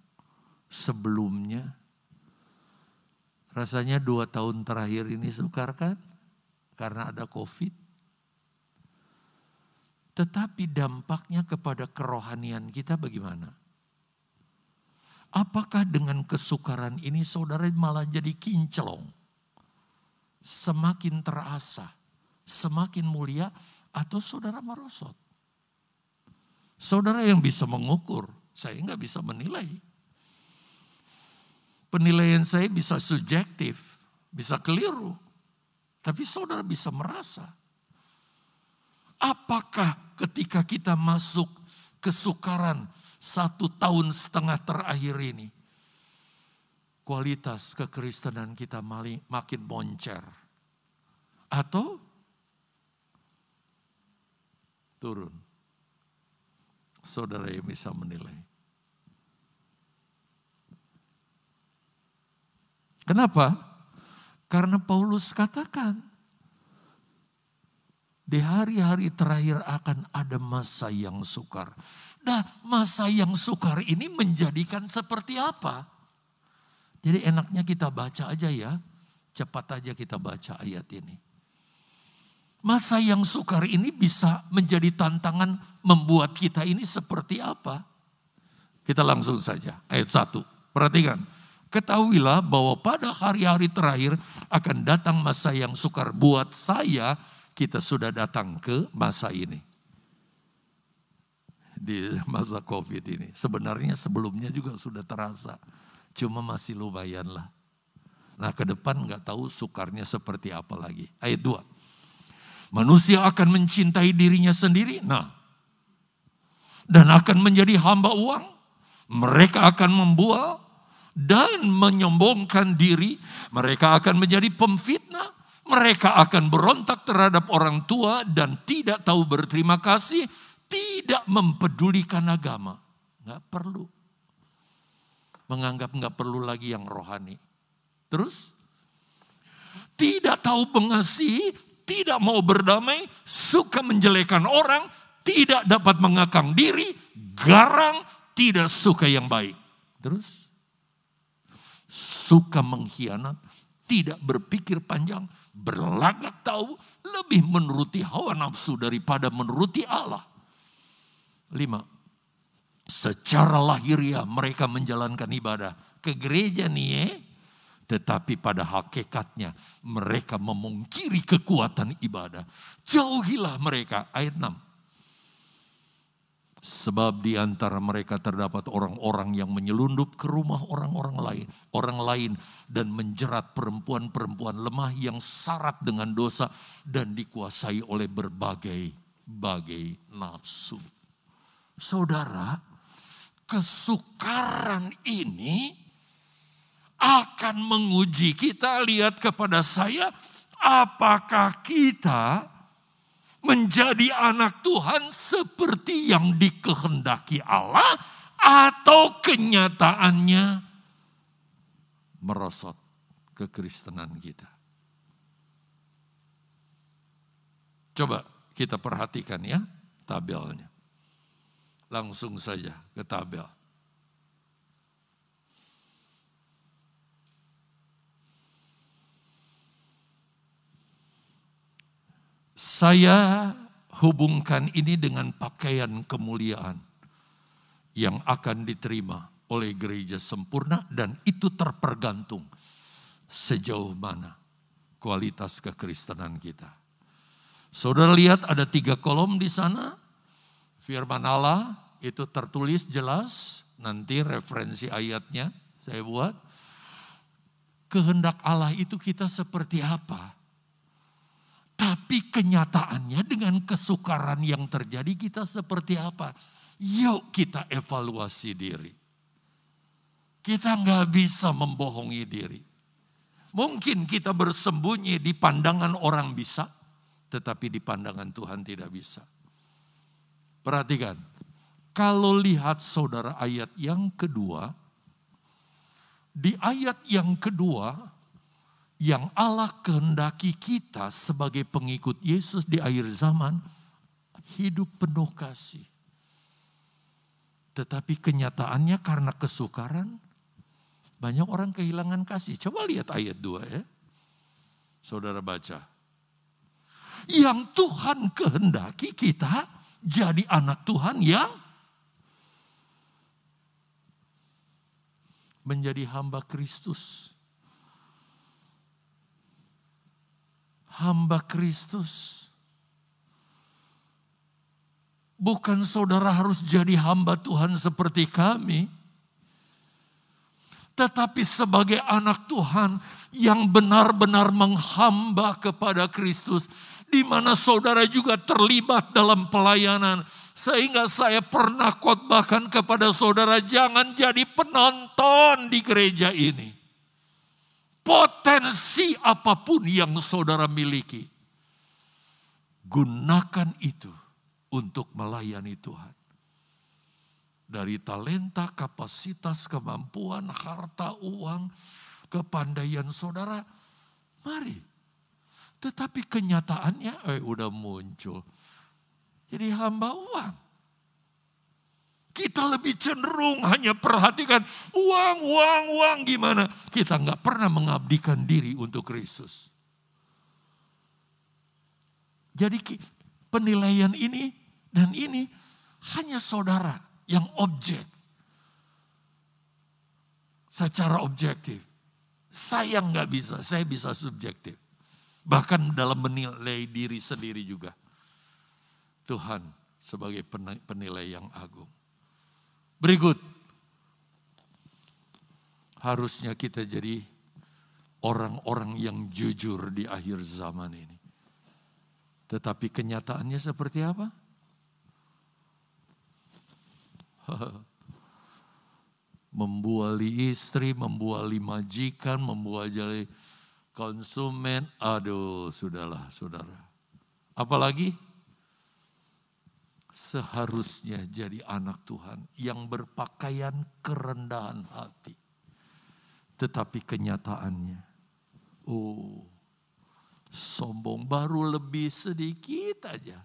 sebelumnya. Rasanya dua tahun terakhir ini sukar kan? Karena ada COVID. Tetapi dampaknya kepada kerohanian kita bagaimana? Apakah dengan kesukaran ini saudara malah jadi kinclong? Semakin terasa, semakin mulia, atau saudara merosot? Saudara yang bisa mengukur, saya nggak bisa menilai. Penilaian saya bisa subjektif, bisa keliru. Tapi saudara bisa merasa. Apakah ketika kita masuk kesukaran satu tahun setengah terakhir ini. Kualitas kekristenan kita makin moncer. Atau turun. Saudara yang bisa menilai. Kenapa? Karena Paulus katakan, di hari-hari terakhir akan ada masa yang sukar. Nah, masa yang sukar ini menjadikan seperti apa? Jadi enaknya kita baca aja ya, cepat aja kita baca ayat ini. Masa yang sukar ini bisa menjadi tantangan membuat kita ini seperti apa? Kita langsung saja, ayat satu. Perhatikan, Ketahuilah bahwa pada hari-hari terakhir akan datang masa yang sukar. Buat saya, kita sudah datang ke masa ini. Di masa COVID ini. Sebenarnya sebelumnya juga sudah terasa. Cuma masih lumayan lah. Nah ke depan nggak tahu sukarnya seperti apa lagi. Ayat 2. Manusia akan mencintai dirinya sendiri. Nah. Dan akan menjadi hamba uang. Mereka akan membual dan menyombongkan diri, mereka akan menjadi pemfitnah, mereka akan berontak terhadap orang tua dan tidak tahu berterima kasih, tidak mempedulikan agama. Nggak perlu. Menganggap nggak perlu lagi yang rohani. Terus? Tidak tahu mengasihi, tidak mau berdamai, suka menjelekan orang, tidak dapat mengakang diri, garang, tidak suka yang baik. Terus? Suka mengkhianat, tidak berpikir panjang, berlagak tahu, lebih menuruti hawa nafsu daripada menuruti Allah. Lima, secara lahiriah mereka menjalankan ibadah ke gereja nih ya, tetapi pada hakikatnya mereka memungkiri kekuatan ibadah. Jauhilah mereka, ayat 6. Sebab di antara mereka terdapat orang-orang yang menyelundup ke rumah orang-orang lain, orang lain dan menjerat perempuan-perempuan lemah yang syarat dengan dosa dan dikuasai oleh berbagai bagai nafsu. Saudara, kesukaran ini akan menguji kita. Lihat kepada saya, apakah kita menjadi anak Tuhan seperti yang dikehendaki Allah atau kenyataannya merosot kekristenan kita. Coba kita perhatikan ya tabelnya. Langsung saja ke tabel. Saya hubungkan ini dengan pakaian kemuliaan yang akan diterima oleh gereja sempurna dan itu terpergantung sejauh mana kualitas kekristenan kita. Saudara lihat ada tiga kolom di sana. Firman Allah itu tertulis jelas. Nanti referensi ayatnya saya buat. Kehendak Allah itu kita seperti apa? Tapi kenyataannya dengan kesukaran yang terjadi kita seperti apa? Yuk kita evaluasi diri. Kita nggak bisa membohongi diri. Mungkin kita bersembunyi di pandangan orang bisa, tetapi di pandangan Tuhan tidak bisa. Perhatikan, kalau lihat saudara ayat yang kedua, di ayat yang kedua yang Allah kehendaki kita sebagai pengikut Yesus di akhir zaman hidup penuh kasih. Tetapi kenyataannya karena kesukaran banyak orang kehilangan kasih. Coba lihat ayat 2 ya. Saudara baca. Yang Tuhan kehendaki kita jadi anak Tuhan yang menjadi hamba Kristus hamba Kristus. Bukan saudara harus jadi hamba Tuhan seperti kami. Tetapi sebagai anak Tuhan yang benar-benar menghamba kepada Kristus. Di mana saudara juga terlibat dalam pelayanan. Sehingga saya pernah khotbahkan kepada saudara jangan jadi penonton di gereja ini Potensi apa pun yang saudara miliki, gunakan itu untuk melayani Tuhan. Dari talenta, kapasitas, kemampuan, harta, uang, kepandaian saudara, mari. Tetapi kenyataannya eh udah muncul. Jadi hamba uang. Kita lebih cenderung hanya perhatikan uang, uang, uang gimana. Kita nggak pernah mengabdikan diri untuk Kristus. Jadi penilaian ini dan ini hanya saudara yang objek. Secara objektif. Saya nggak bisa, saya bisa subjektif. Bahkan dalam menilai diri sendiri juga. Tuhan sebagai penilai yang agung. Berikut. Harusnya kita jadi orang-orang yang jujur di akhir zaman ini. Tetapi kenyataannya seperti apa? membuali istri, membuali majikan, membuali konsumen. Aduh, sudahlah, saudara. Apalagi seharusnya jadi anak Tuhan yang berpakaian kerendahan hati. Tetapi kenyataannya, oh, sombong baru lebih sedikit aja.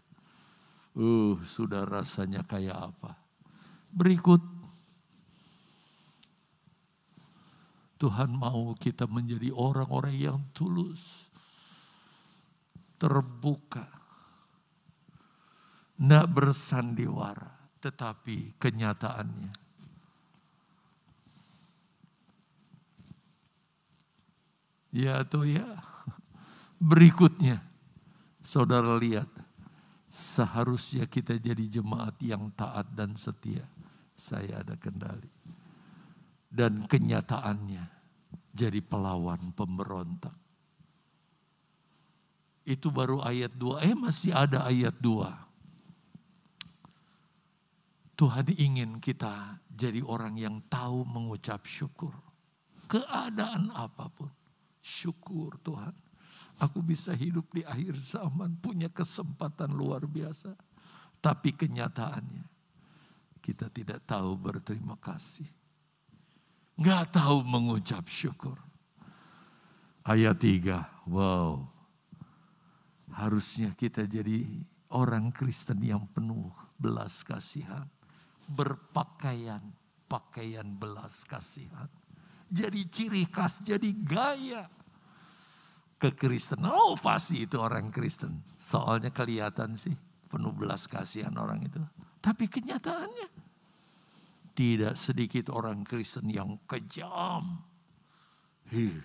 Uh, sudah rasanya kayak apa? Berikut. Tuhan mau kita menjadi orang-orang yang tulus, terbuka, tidak bersandiwara, tetapi kenyataannya. Ya atau ya. Berikutnya, saudara lihat. Seharusnya kita jadi jemaat yang taat dan setia. Saya ada kendali. Dan kenyataannya jadi pelawan pemberontak. Itu baru ayat 2. Eh masih ada ayat 2. Tuhan ingin kita jadi orang yang tahu mengucap syukur. Keadaan apa pun. Syukur Tuhan. Aku bisa hidup di akhir zaman, punya kesempatan luar biasa. Tapi kenyataannya, kita tidak tahu berterima kasih. Nggak tahu mengucap syukur. Ayat 3, wow. Harusnya kita jadi orang Kristen yang penuh belas kasihan berpakaian pakaian belas kasihan. Jadi ciri khas, jadi gaya kekristenan. Oh pasti itu orang Kristen. Soalnya kelihatan sih penuh belas kasihan orang itu. Tapi kenyataannya tidak sedikit orang Kristen yang kejam. Hih.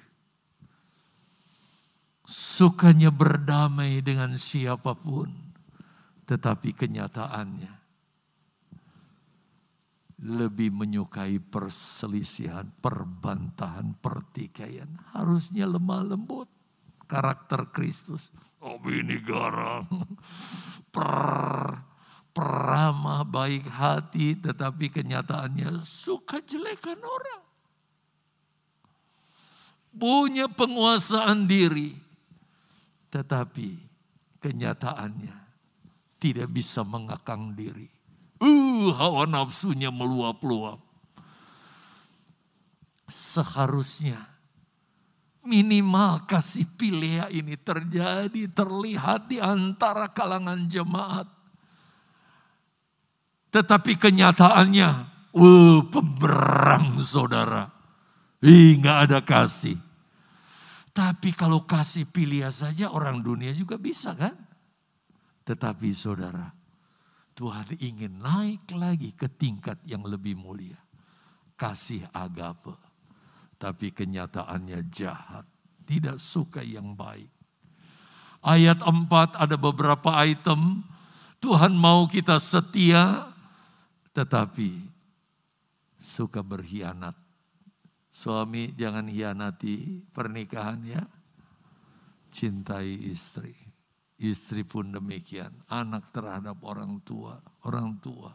Sukanya berdamai dengan siapa pun. Tetapi kenyataannya lebih menyukai perselisihan, perbantahan, pertikaian. Harusnya lemah lembut karakter Kristus. Oh ini garang, per, peramah baik hati, tetapi kenyataannya suka jelekan orang. Punya penguasaan diri, tetapi kenyataannya tidak bisa mengakang diri Hawa nafsunya meluap-luap. Seharusnya minimal kasih pilih ini terjadi, terlihat di antara kalangan jemaat. Tetapi kenyataannya, uh, pemberang saudara. Ih, nggak ada kasih. Tapi kalau kasih pilih saja orang dunia juga bisa kan? Tetapi saudara, Tuhan ingin naik lagi ke tingkat yang lebih mulia. Kasih agape. Tapi kenyataannya jahat. Tidak suka yang baik. Ayat 4 ada beberapa item. Tuhan mau kita setia. Tetapi suka berkhianat. Suami jangan hianati pernikahan ya. Cintai istri. Istri pun demikian, anak terhadap orang tua, orang tua.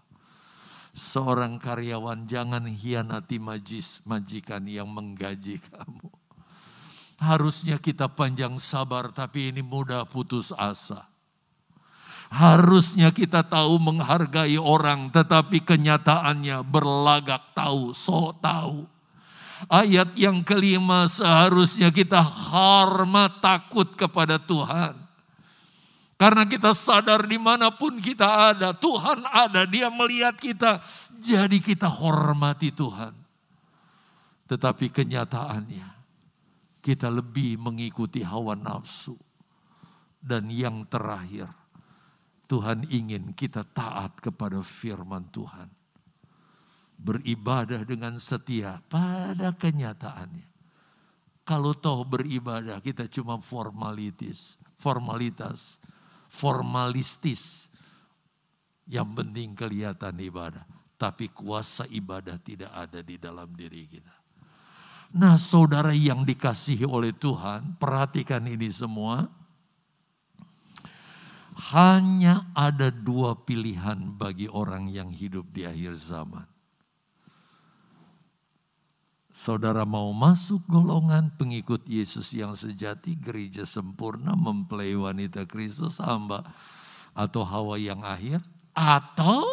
Seorang karyawan jangan hianati majis, majikan yang menggaji kamu. Harusnya kita panjang sabar tapi ini mudah putus asa. Harusnya kita tahu menghargai orang tetapi kenyataannya berlagak tahu, so tahu. Ayat yang kelima seharusnya kita hormat takut kepada Tuhan. Karena kita sadar di mana pun kita ada, Tuhan ada, dia melihat kita. Jadi kita hormati Tuhan. Tetapi kenyataannya, kita lebih mengikuti hawa nafsu. Dan yang terakhir, Tuhan ingin kita taat kepada firman Tuhan. Beribadah dengan setia pada kenyataannya. Kalau toh beribadah kita cuma formalitis, formalitas formalistis. Yang penting kelihatan ibadah. Tapi kuasa ibadah tidak ada di dalam diri kita. Nah saudara yang dikasihi oleh Tuhan, perhatikan ini semua. Hanya ada dua pilihan bagi orang yang hidup di akhir zaman Saudara mau masuk golongan pengikut Yesus yang sejati, gereja sempurna, mempelai wanita Kristus, hamba atau hawa yang akhir, atau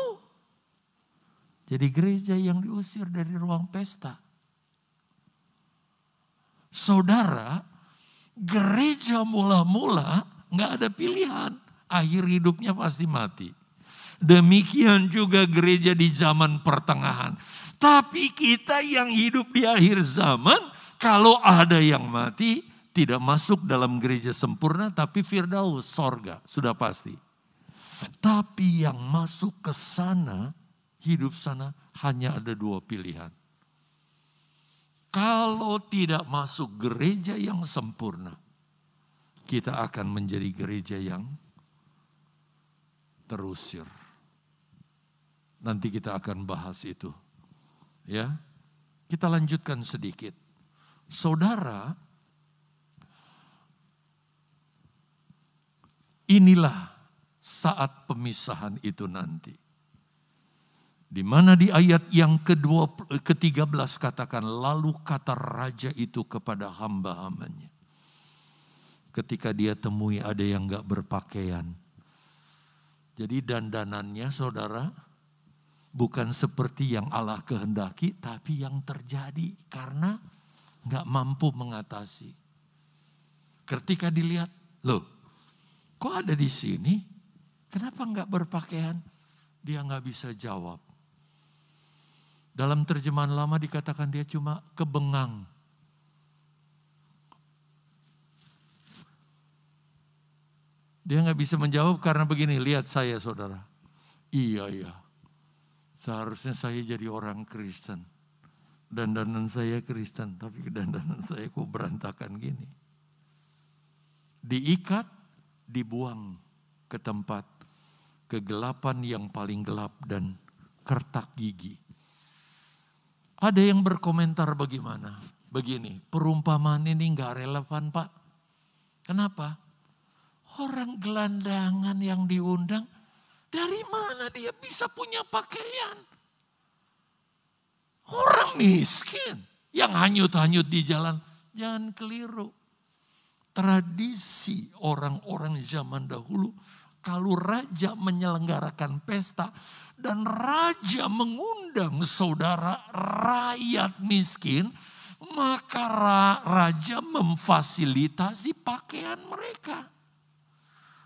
jadi gereja yang diusir dari ruang pesta. Saudara, gereja mula-mula nggak ada pilihan, akhir hidupnya pasti mati. Demikian juga gereja di zaman pertengahan tapi kita yang hidup di akhir zaman, kalau ada yang mati, tidak masuk dalam gereja sempurna, tapi Firdaus, sorga, sudah pasti. Tapi yang masuk ke sana, hidup sana, hanya ada dua pilihan. Kalau tidak masuk gereja yang sempurna, kita akan menjadi gereja yang terusir. Nanti kita akan bahas itu. Ya. Kita lanjutkan sedikit. Saudara, inilah saat pemisahan itu nanti. Di mana di ayat yang kedua, ke-13 katakan, lalu kata raja itu kepada hamba-hambanya. Ketika dia temui ada yang gak berpakaian. Jadi dandanannya saudara, bukan seperti yang Allah kehendaki, tapi yang terjadi karena gak mampu mengatasi. Ketika dilihat, loh kok ada di sini? Kenapa gak berpakaian? Dia gak bisa jawab. Dalam terjemahan lama dikatakan dia cuma kebengang. Dia nggak bisa menjawab karena begini, lihat saya saudara. Iya, iya. Seharusnya saya jadi orang Kristen. Dandanan saya Kristen, tapi dandanan saya kok berantakan gini. Diikat, dibuang ke tempat kegelapan yang paling gelap dan kertak gigi. Ada yang berkomentar bagaimana? Begini, perumpamaan ini nggak relevan pak. Kenapa? Orang gelandangan yang diundang, dari mana dia bisa punya pakaian? Orang miskin yang hanyut-hanyut di jalan, jangan keliru. Tradisi orang-orang zaman dahulu, kalau raja menyelenggarakan pesta, dan raja mengundang saudara rakyat miskin, maka raja memfasilitasi pakaian mereka.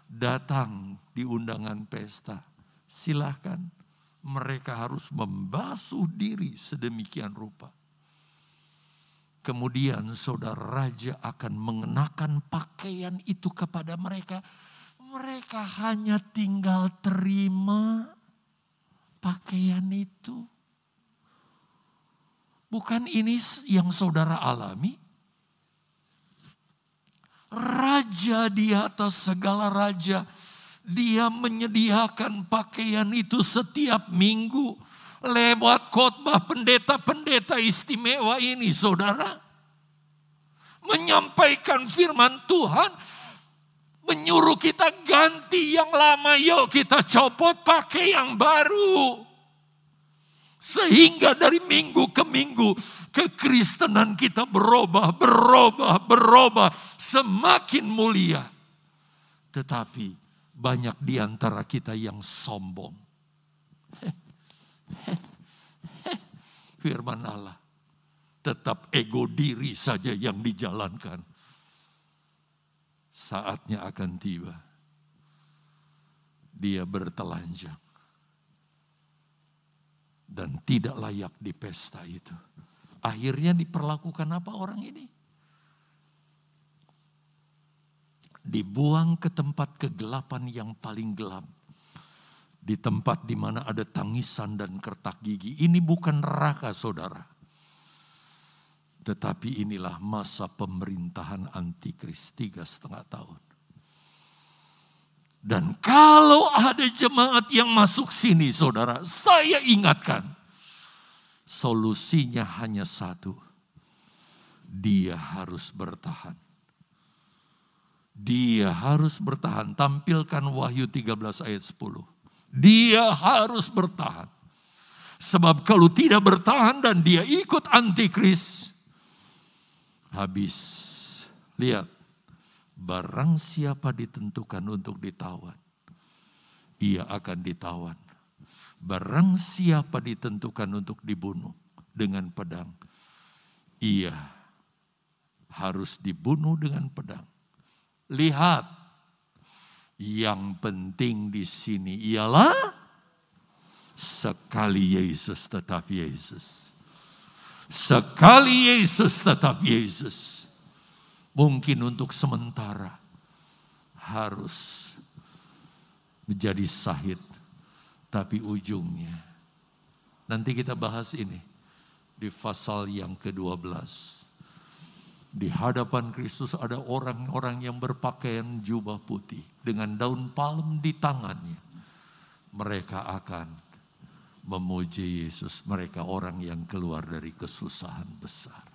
Datang di undangan pesta, silahkan mereka harus membasuh diri sedemikian rupa. Kemudian saudara raja akan mengenakan pakaian itu kepada mereka. Mereka hanya tinggal terima pakaian itu. Bukan ini yang saudara alami? Raja di atas segala raja, dia menyediakan pakaian itu setiap minggu lewat khotbah pendeta-pendeta istimewa ini, saudara. Menyampaikan firman Tuhan, menyuruh kita ganti yang lama, yuk kita copot pakai yang baru. Sehingga dari minggu ke minggu kekristenan kita berubah, berubah, berubah, semakin mulia. Tetapi banyak di antara kita yang sombong. Firman Allah, tetap ego diri saja yang dijalankan saatnya akan tiba. Dia bertelanjang dan tidak layak di pesta itu. Akhirnya diperlakukan apa orang ini? Dibuang ke tempat kegelapan yang paling gelap. Di tempat di mana ada tangisan dan kertak gigi. Ini bukan neraka saudara tetapi inilah masa pemerintahan antikris tiga setengah tahun. Dan kalau ada jemaat yang masuk sini saudara, saya ingatkan. Solusinya hanya satu. Dia harus bertahan. Dia harus bertahan. Tampilkan Wahyu 13 ayat 10. Dia harus bertahan. Sebab kalau tidak bertahan dan dia ikut antikris, habis. Lihat, barang siapa ditentukan untuk ditawan, ia akan ditawan. Barang siapa ditentukan untuk dibunuh dengan pedang, ia harus dibunuh dengan pedang. Lihat, yang penting di sini ialah sekali Yesus tetap Yesus. Sekali Yesus tetap Yesus. Mungkin untuk sementara harus menjadi sahid. Tapi ujungnya. Nanti kita bahas ini di pasal yang ke-12. Di hadapan Kristus ada orang-orang yang berpakaian jubah putih dengan daun palem di tangannya. mereka akan memuji Yesus. Mereka orang yang keluar dari kesusahan besar.